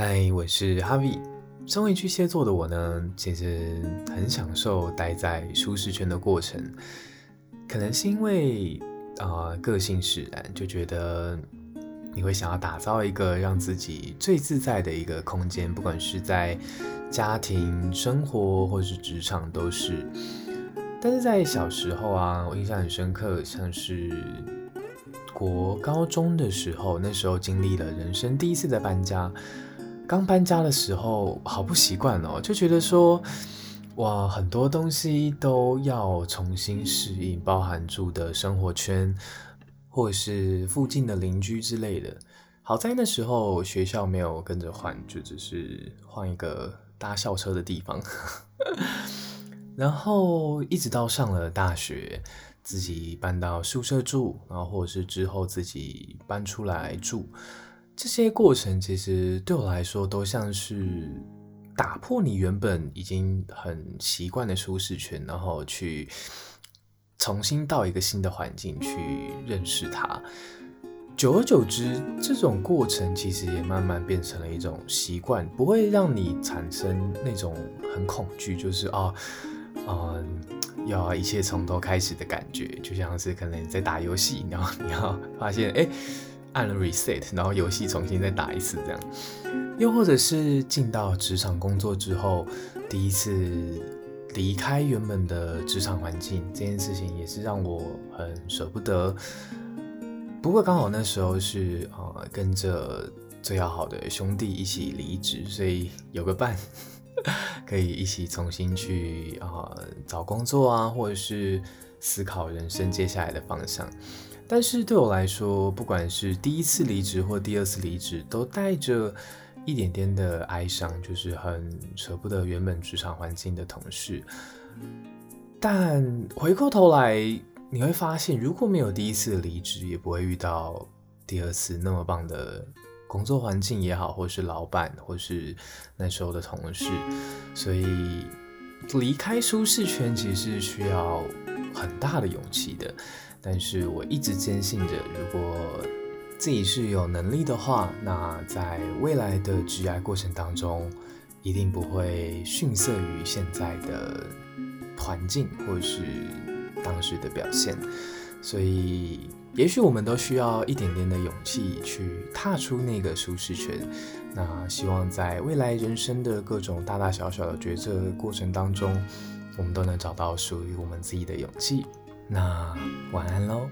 嗨，我是 Harvie。身为巨蟹座的我呢，其实很享受待在舒适圈的过程。可能是因为啊、个性使然，就觉得你会想要打造一个让自己最自在的一个空间，不管是在家庭生活或是职场都是。但是在小时候啊，我印象很深刻，像是国高中的时候，那时候经历了人生第一次的搬家。刚搬家的时候，好不习惯哦，就觉得说，哇，很多东西都要重新适应，包含住的生活圈，或是附近的邻居之类的。好在那时候学校没有跟着换，就只是换一个搭校车的地方。然后一直到上了大学，自己搬到宿舍住，然后或者是之后自己搬出来住。这些过程其实对我来说都像是打破你原本已经很习惯的舒适圈，然后去重新到一个新的环境去认识它。久而久之，这种过程其实也慢慢变成了一种习惯，不会让你产生那种很恐惧，就是啊，嗯，要一切从头开始的感觉，就像是可能你在打游戏，然后你要发现，哎。按了 reset，然后游戏重新再打一次，这样。又或者是进到职场工作之后，第一次离开原本的职场环境，这件事情也是让我很舍不得。不过刚好那时候是呃跟着最要好的兄弟一起离职，所以有个伴 可以一起重新去啊、找工作啊，或者是思考人生接下来的方向。但是对我来说，不管是第一次离职或第二次离职，都带着一点点的哀伤，就是很舍不得原本职场环境的同事。但回过头来，你会发现，如果没有第一次离职，也不会遇到第二次那么棒的工作环境也好，或是老板，或是那时候的同事。所以离开舒适圈，其实需要很大的勇气的。但是我一直坚信着，如果自己是有能力的话，那在未来的职涯过程当中，一定不会逊色于现在的环境或是当时的表现。所以，也许我们都需要一点点的勇气去踏出那个舒适圈。那希望在未来人生的各种大大小小的抉择过程当中，我们都能找到属于我们自己的勇气。那晚安喽。